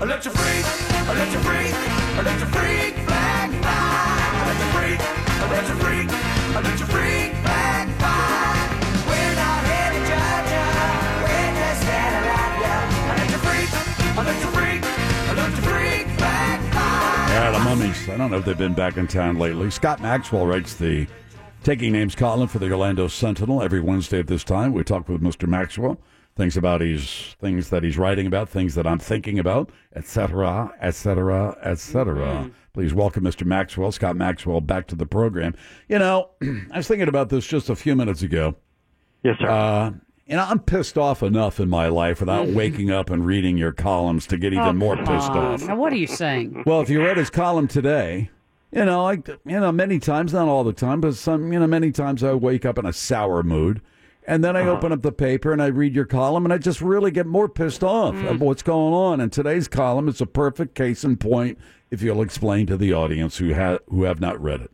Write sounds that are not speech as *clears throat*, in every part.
I let you freak, I let you freak, I let you freak flag fly. I let you freak, I let you freak, I let you freak flag fly. We're not here to judge ya, we're just here to love ya. I let you freak, I let you freak, I let you freak flag fly. Yeah, the mummies. I don't know if they've been back in town lately. Scott Maxwell writes the Taking Names column for the Orlando Sentinel every Wednesday at this time. We talk with Mr. Maxwell, things about his things that he's writing about, things that I'm thinking about, etc., etc., etc. Please welcome Mr. Maxwell, Scott Maxwell, back to the program. You know, *clears throat* I was thinking about this just a few minutes ago. Yes, sir. Uh, you know, I'm pissed off enough in my life without waking up and reading your columns to get even Oh, more pissed off. Now, what are you saying? Well, if you read his column today, you know, I, you know, many times, not all the time, but some, you know, many times I wake up in a sour mood, and then I uh-huh. open up the paper and I read your column, and I just really get more pissed off hmm. of what's going on. And today's column is a perfect case in point. If you'll explain to the audience who have who have not read it,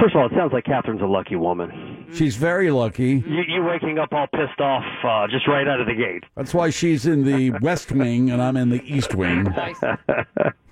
First of all, it sounds like Catherine's a lucky woman. She's very lucky. You, you waking up all pissed off uh, just right out of the gate. That's why she's in the *laughs* West Wing and I'm in the East Wing. *laughs*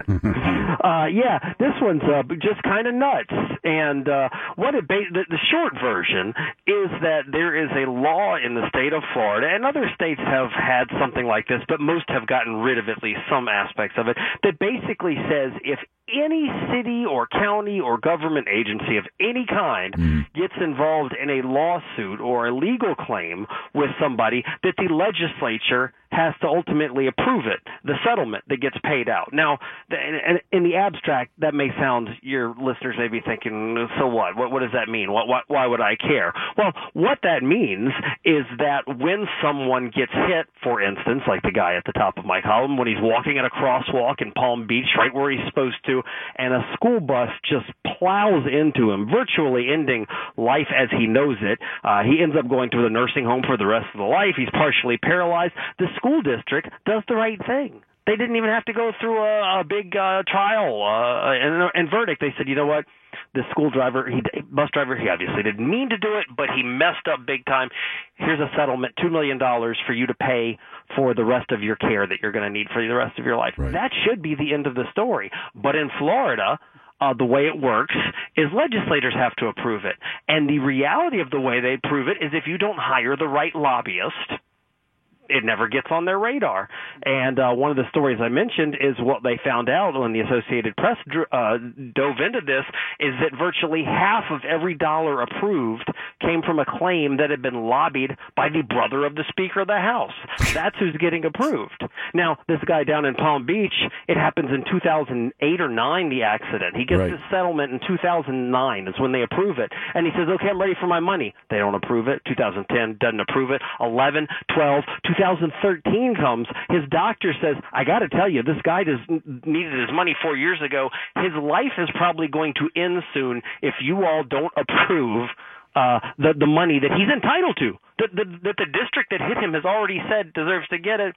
*laughs* Uh, yeah, this one's uh, just kind of nuts. And uh, what it ba- the, the short version is that there is a law in the state of Florida, and other states have had something like this, but most have gotten rid of at least some aspects of it, that basically says if any city or county or government agency of any kind gets involved in a lawsuit or a legal claim with somebody, that the legislature has to ultimately approve it, the settlement that gets paid out. Now, in- the abstract, that may sound your listeners may be thinking, so what? What, what does that mean? What, what, why would I care? Well, what that means is that when someone gets hit, for instance, like the guy at the top of my column, when he's walking at a crosswalk in Palm Beach, right where he's supposed to, and a school bus just plows into him, virtually ending life as he knows it. Uh, he ends up going to the nursing home for the rest of the life. He's partially paralyzed. The school district does the right thing. They didn't even have to go through a, a big uh, trial uh, and, and verdict. They said, you know what? The school driver, he bus driver, he obviously didn't mean to do it, but he messed up big time. Here's a settlement, two million dollars for you to pay for the rest of your care that you're going to need for the rest of your life. Right. That should be the end of the story. But in Florida, uh, the way it works is legislators have to approve it. And the reality of the way they prove it is if you don't hire the right lobbyist, it never gets on their radar. And uh, one of the stories I mentioned is what they found out when the Associated Press dr- uh, dove into this is that virtually half of every dollar approved came from a claim that had been lobbied by the brother of the Speaker of the House. That's who's getting approved. Now, this guy down in Palm Beach, it happens in 2008 or 9, the accident. He gets Right. the settlement in 2009 is when they approve it. And he says, okay, I'm ready for my money. They don't approve it. 2010 doesn't approve it. 11, 12, 2013 comes. His doctor says, I got to tell you, this guy just needed his money four years ago. His life is probably going to end soon if you all don't approve uh, the the money that he's entitled to. That the, that the district that hit him has already said deserves to get it.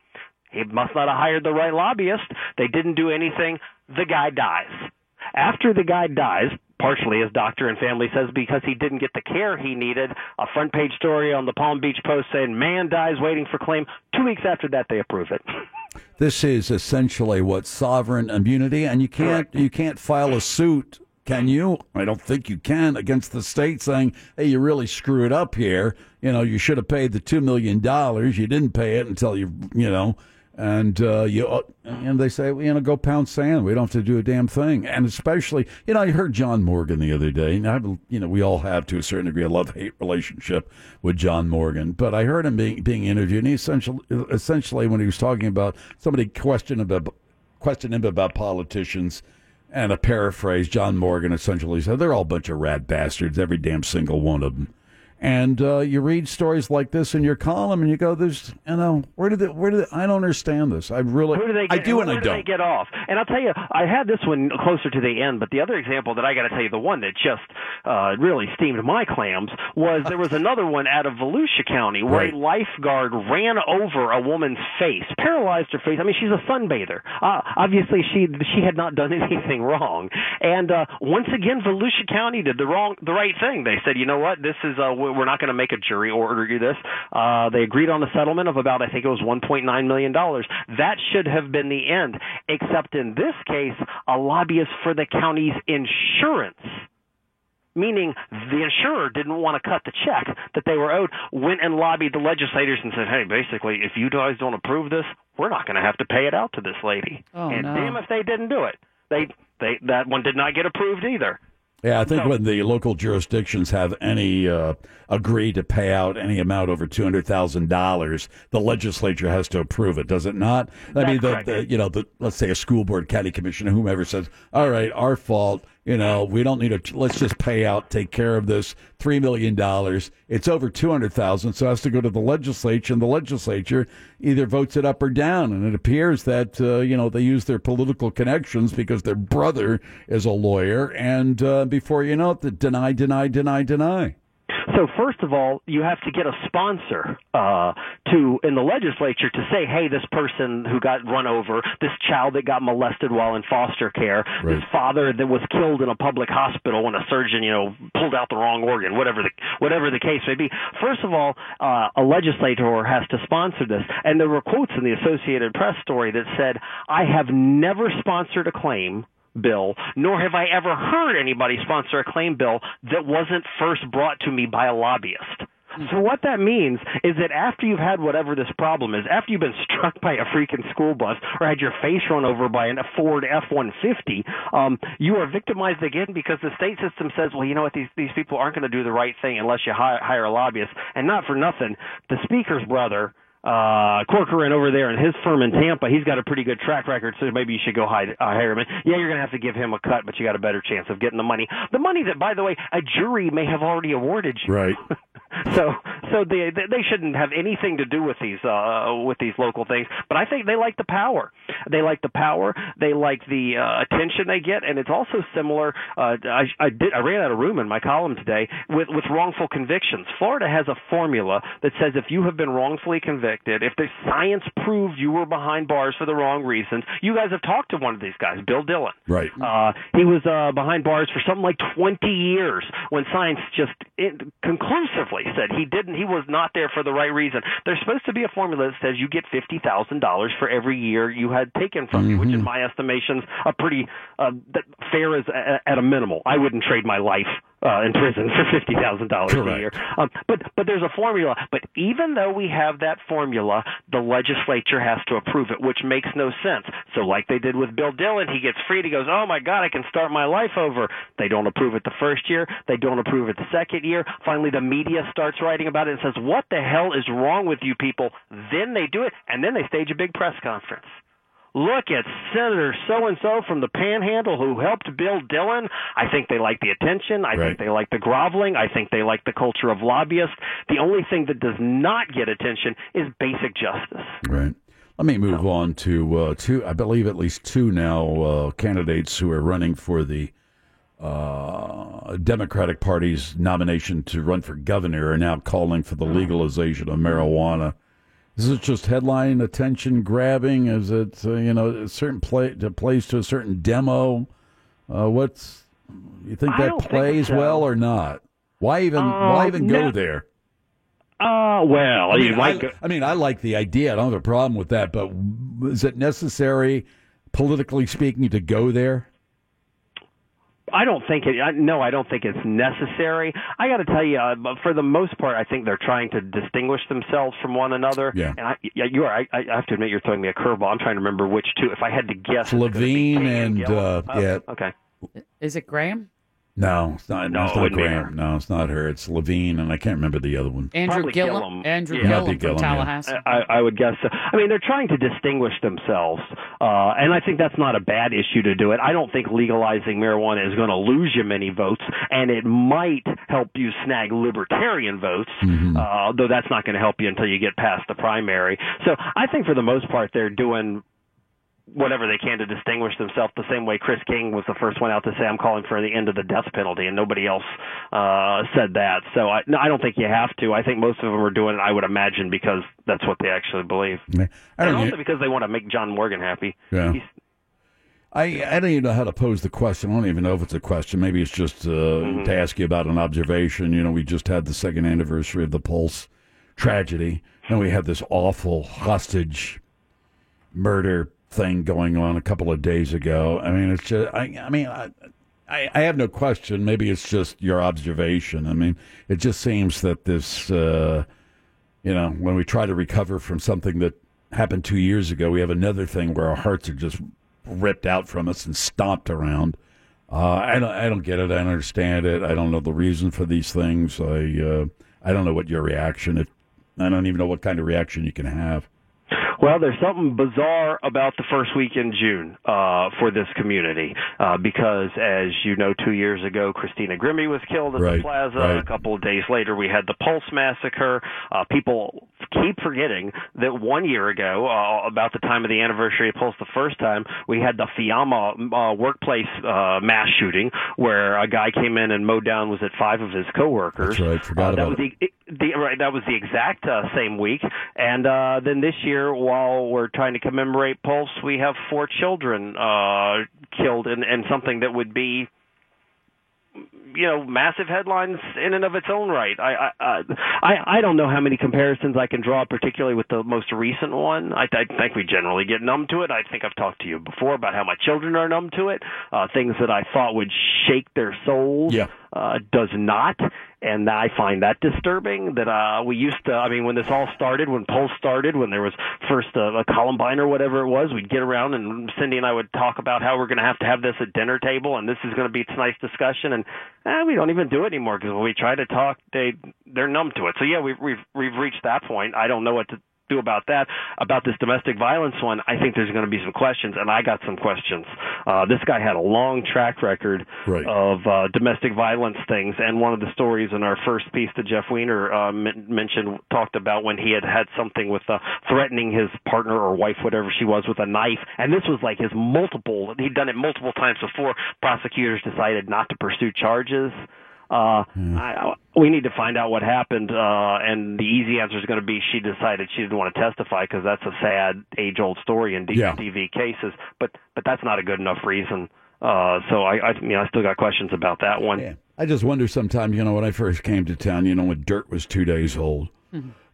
He must not have hired the right lobbyist. They didn't do anything. The guy dies. After the guy dies, partially his doctor and family says because he didn't get the care he needed, a front page story on the Palm Beach Post saying man dies waiting for claim. Two weeks after that, they approve it. *laughs* This is essentially what sovereign immunity, and you can't you can't file a suit, can you? I don't think you can against the state saying, "Hey, you really screwed up here. You know, you should have paid the two million dollars. You didn't pay it until you, you know." And uh, you and they say, you know, go pound sand. We don't have to do a damn thing. And especially, you know, I heard John Morgan the other day. And I, you know, we all have to a certain degree a love hate relationship with John Morgan. But I heard him being being interviewed. And he essentially, essentially, when he was talking about somebody questioned about questioned him about politicians. And a paraphrase, John Morgan essentially said, they're all a bunch of rat bastards, every damn single one of them. And uh, you read stories like this in your column, and you go, "There's, you know, where did it? Where did it, I don't understand this? I really, do they I get, do, and where I do don't. they get off? And I'll tell you, I had this one closer to the end, but the other example that I got to tell you, the one that just uh, really steamed my clams was there was another one out of Volusia County where Right. a lifeguard ran over a woman's face, paralyzed her face. I mean, she's a sunbather. Uh, obviously, she she had not done *laughs* anything wrong. And uh, once again, Volusia County did the wrong, the right thing. They said, you know what, this is uh, we're not going to make a jury order you this. Uh, they agreed on a settlement of about, I think it was 1.9 million dollars. That should have been the end. Except in this case, a lobbyist for the county's insurance meaning the insurer didn't want to cut the check that they were owed, went and lobbied the legislators and said, hey, basically, if you guys don't approve this, we're not going to have to pay it out to this lady. Oh, and no. damn if they didn't do it. They, they, that one did not get approved either. Yeah, I think So- when the local jurisdictions have any uh, agree to pay out any amount over two hundred thousand dollars, the legislature has to approve it, does it not? I mean, the, the you know, the let's say a school board, county commissioner, whomever says, "All right, our fault. You know, we don't need to. Let's just pay out, take care of this three million dollars. It's over two hundred thousand, so it has to go to the legislature, and the legislature either votes it up or down. And it appears that uh, you know they use their political connections because their brother is a lawyer, and uh, before you know it, the deny, deny, deny, deny. So first of all, you have to get a sponsor uh, to in the legislature to say, "Hey, this person who got run over, this child that got molested while in foster care, this father that was killed in a public hospital when a surgeon, you know, pulled out the wrong organ, whatever the whatever the case may be." First of all, uh, a legislator has to sponsor this, and there were quotes in the Associated Press story that said, "I have never sponsored a claim." Bill, nor have I ever heard anybody sponsor a claim bill that wasn't first brought to me by a lobbyist. So what that means is that after you've had whatever this problem is, after you've been struck by a freaking school bus or had your face run over by a Ford F-150, um, you are victimized again because the state system says, well, you know what, these these people aren't going to do the right thing unless you hire, hire a lobbyist. And not for nothing, the speaker's brother uh Corcoran over there in his firm in Tampa, he's got a pretty good track record, so maybe you should go hide, uh, hire him. And yeah, you're going to have to give him a cut, but you got a better chance of getting the money. The money that, by the way, a jury may have already awarded you. Right. *laughs* so, so they they shouldn't have anything to do with these uh with these local things. But I think they like the power. They like the power. They like the uh, attention they get, and it's also similar. Uh, I I did I ran out of room in my column today with with wrongful convictions. Florida has a formula that says if you have been wrongfully convicted, if the science proved you were behind bars for the wrong reasons, you guys have talked to one of these guys, Bill Dillon. Right. Uh, he was uh, behind bars for something like 20 years when science just it, conclusively said he didn't. He was not there for the right reason. There's supposed to be a formula that says you get fifty thousand dollars for every year you had taken from you, which in my estimations a pretty uh, that fair is a, at a minimal. I wouldn't trade my life uh, in prison for fifty thousand dollars a year. Um, but but there's a formula. But even though we have that formula, the legislature has to approve it, which makes no sense. So like they did with Bill Dillon, he gets freed. He goes, "Oh my God, I can start my life over." They don't approve it the first year. They don't approve it the second year. Finally, the media starts writing about it and says, "What the hell is wrong with you people?" Then they do it, and then they stage a big press conference. Look at Senator so and so from the Panhandle who helped Bill Dillon. I think they like the attention. I Right. think they like the groveling. I think they like the culture of lobbyists. The only thing that does not get attention is basic justice. Right. Let me move on to uh, two. I believe at least two now uh, candidates who are running for the uh, Democratic Party's nomination to run for governor are now calling for the legalization of marijuana. Is it just headline attention grabbing? Is it uh, you know a certain play to plays to a certain demo? Uh, what's you think I that don't think plays so. well or not? Why even why Uh, even go there? Uh, well, I mean, I, I mean, I like the idea. I don't have a problem with that. But is it necessary, politically speaking, to go there? I don't think it. I, no, I don't think it's necessary. I got to tell you, uh, but for the most part, I think they're trying to distinguish themselves from one another. Yeah. And I, yeah, you are. I, I have to admit, you're throwing me a curveball. I'm trying to remember which two. If I had to guess, it's gonna be Levine and, uh, Oh, yeah. Okay. Is it Graham? No, it's not. No, it's not Graham. her. No, it's not her. It's Levine, and I can't remember the other one. Andrew Probably Gillum. Gillum. Andrew Yeah. Gillum Might be from Gillum, yeah. Tallahassee. I, I would guess so. I mean, they're trying to distinguish themselves, uh, and I think that's not a bad issue to do it. I don't think legalizing marijuana is going to lose you many votes, and it might help you snag libertarian votes, uh, though that's not going to help you until you get past the primary. So I think for the most part, they're doing whatever they can to distinguish themselves the same way Chris King was the first one out to say I'm calling for the end of the death penalty and nobody else uh said that. So I no, I don't think you have to. I think most of them are doing it I would imagine because that's what they actually believe. I And don't, also because they want to make John Morgan happy. Yeah. He's, I, I don't even know how to pose the question. I don't even know if it's a question. Maybe it's just uh, Mm-hmm. to ask you about an observation. You know, we just had the second anniversary of the Pulse tragedy, and we had this awful hostage murder thing going on a couple of days ago. I mean, it's just. I, I mean, I, I, I have no question. Maybe it's just your observation. I mean, it just seems that this. Uh, you know, when we try to recover from something that happened two years ago, we have another thing where our hearts are just ripped out from us and stomped around. Uh, I don't, I don't get it. I don't understand it. I don't know the reason for these things. I, uh, I don't know what your reaction. If I don't even know what kind of reaction you can have. Well, there's something bizarre about the first week in June uh, for this community uh, because, as you know, two years ago, Christina Grimmie was killed at Right, the plaza. right. A couple of days later, we had the Pulse massacre. Uh, people keep forgetting that one year ago, uh, about the time of the anniversary of Pulse the first time, we had the Fiamma uh, workplace uh, mass shooting where a guy came in and mowed down was it five of his coworkers. That's right, forgot uh, that about was the, the right that was the exact uh, same week. And uh then this year while we're trying to commemorate pulse we have four children uh killed in in something that would be you know massive headlines in and of its own right. I i i i don't know how many comparisons i can draw particularly with the most recent one. I i think we generally get numb to it. I think i've talked to you before about how my children are numb to it. Uh things that i thought would shake their souls Yeah. uh, does not, and I find that disturbing. That uh, we used to, I mean, when this all started, when Pulse started, when there was first a, a Columbine or whatever it was, we'd get around and Cindy and I would talk about how we're going to have to have this at dinner table, and this is going to be tonight's discussion, and eh, we don't even do it anymore because when we try to talk, they they're numb to it. So yeah, we've we've we've reached that point. I don't know what to do about that. About this domestic violence one, I think there's going to be some questions, and I got some questions. Uh, this guy had a long track record Right. of uh, domestic violence things, and one of the stories in our first piece that Jeff Weiner uh, men- mentioned talked about when he had had something with uh, threatening his partner or wife, whatever she was, with a knife, and this was like his multiple. He'd done it multiple times before. Prosecutors decided not to pursue charges. Uh, I, we need to find out what happened, uh, and the easy answer is going to be she decided she didn't want to testify because that's a sad age-old story in D- Yeah. DV cases. But but that's not a good enough reason. Uh, so I, I, you know, I still got questions about that one. Yeah. I just wonder sometimes, you know, when I first came to town, you know, when dirt was two days old.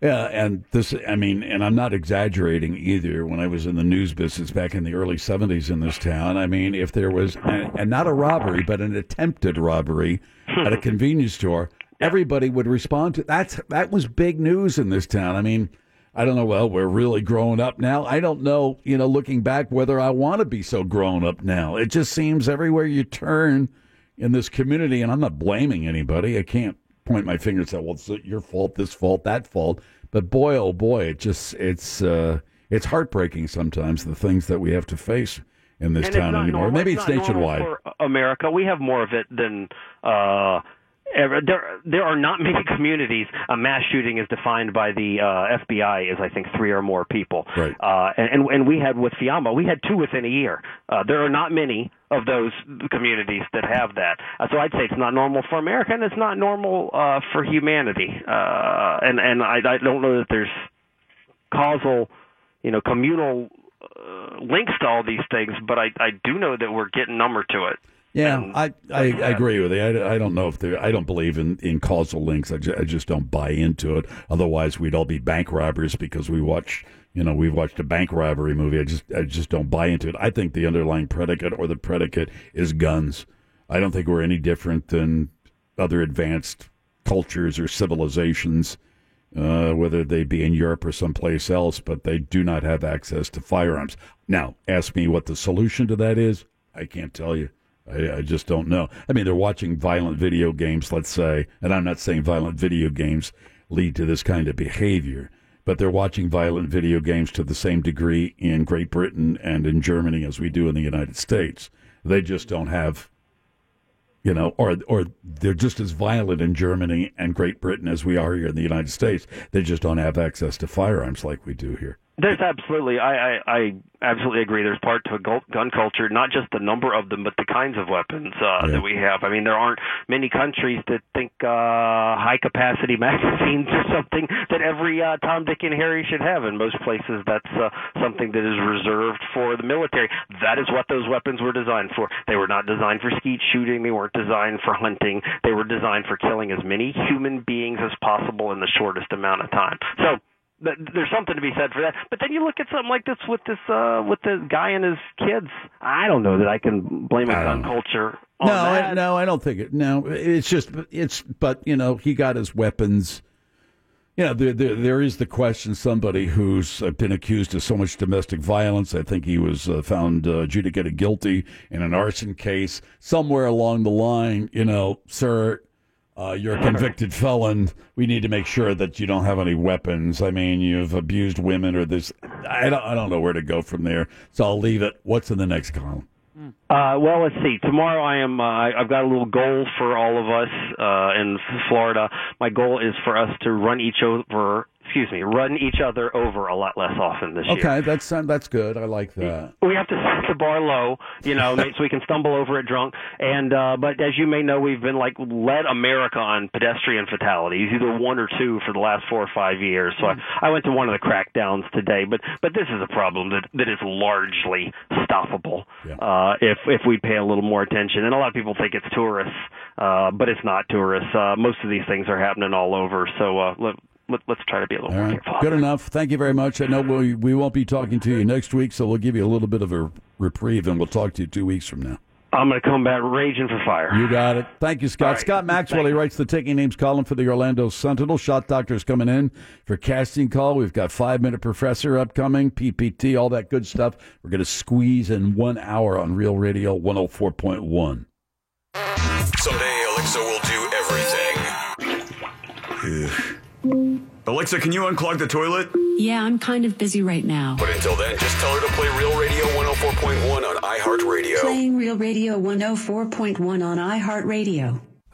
Yeah, and this, I mean, and I'm not exaggerating either. When I was in the news business back in the early 70s in this town, I mean, if there was, and, and not a robbery, but an attempted robbery at a *laughs* convenience store, everybody would respond to that's that was big news in this town. I mean, I don't know. Well, we're really growing up now. I don't know, you know, looking back, whether I want to be so grown up now. It just seems everywhere you turn in this community, and I'm not blaming anybody. I can't point my finger and say, "Well, it's your fault, this fault, that fault." But boy, oh boy, it just it's uh, it's heartbreaking sometimes the things that we have to face in this And town anymore. normal- Maybe it's, normal nationwide. for America. We have more of it than uh, ever. There, there are not *laughs* many communities. A mass shooting is defined by the uh, FBI as I think three or more people. Right. Uh, and, and and we had with Fiamma, we had two within a year. Uh, there are not many of those communities that have that. Uh, so I'd say it's not normal for America, and it's not normal uh, for humanity. Uh, and and I, I don't know that there's causal, you know, communal Uh, links to all these things, but I, I do know that we're getting number to it. Yeah, And I, I, I agree with you. I, I don't know if there. I don't believe in, in causal links. I, ju- I just don't buy into it. Otherwise, we'd all be bank robbers because we watch. You know, we've watched a bank robbery movie. I just I just don't buy into it. I think the underlying predicate or the predicate is guns. I don't think we're any different than other advanced cultures or civilizations, uh, whether they be in Europe or someplace else, but they do not have access to firearms. Now, ask me what the solution to that is. I can't tell you. I, I just don't know. I mean, they're watching violent video games, let's say, and I'm not saying violent video games lead to this kind of behavior, but they're watching violent video games to the same degree in Great Britain and in Germany as we do in the United States. They just don't have, you know, or or they're just as violent in Germany and Great Britain as we are here in the United States. They just don't have access to firearms like we do here. There's absolutely, I, I, I absolutely agree. There's part to a gun culture, not just the number of them, but the kinds of weapons uh, Yeah. that we have. I mean, there aren't many countries that think uh, high capacity *laughs* magazines are something that every uh, Tom, Dick, and Harry should have. In most places, that's uh, something that is reserved for the military. That is what those weapons were designed for. They were not designed for skeet shooting. They weren't designed for hunting. They were designed for killing as many human beings as possible in the shortest amount of time. So there's something to be said for that. But then you look at something like this with this uh with the guy and his kids. I don't know that I can blame a I gun culture on No, I, no, I don't think it. No, it's just it's. But you know, he got his weapons. You know, there, there, there is the question. Somebody who's uh, been accused of so much domestic violence. I think he was uh, found uh, adjudicated guilty in an arson case. Somewhere along the line, you know, sir, uh, you're a convicted felon. We need to make sure that you don't have any weapons. I mean, you've abused women or this. I don't. I don't know where to go from there. So I'll leave it. What's in the next column? Uh, well, let's see. Tomorrow, I am. Uh, I've got a little goal for all of us uh, in Florida. My goal is for us to run each over. Excuse me, run each other over a lot less often this year. Okay, that's uh, that's good. I like that. we have to set the bar low, you know, *laughs* so we can stumble over it drunk. And uh, but as you may know, we've been like led America on pedestrian fatalities, either one or two for the last four or five years. So I, I went to one of the crackdowns today, but but this is a problem that that is largely stoppable Yeah. uh, if if we pay a little more attention. And a lot of people think it's tourists, uh, but it's not tourists. Uh, most of these things are happening all over. So uh, let, let, let's try to be a little All more right, careful. good enough. Thank you very much. I know we we won't be talking to you next week, so we'll give you a little bit of a reprieve, and we'll talk to you two weeks from now. I'm going to come back raging for fire. You got it. Thank you, Scott. All right. Scott Maxwell. He writes the taking names column for the Orlando Sentinel. Shot doctors coming in for casting call. We've got five minute professor upcoming, PPT, all that good stuff. We're going to squeeze in one hour on Real Radio 104.1. Someday Alexa will do everything. Alexa, can you unclog the toilet? Yeah, I'm kind of busy right now. But until then, just tell her to play Real Radio 104.1 on iHeartRadio. Playing Real Radio 104.1 on iHeartRadio.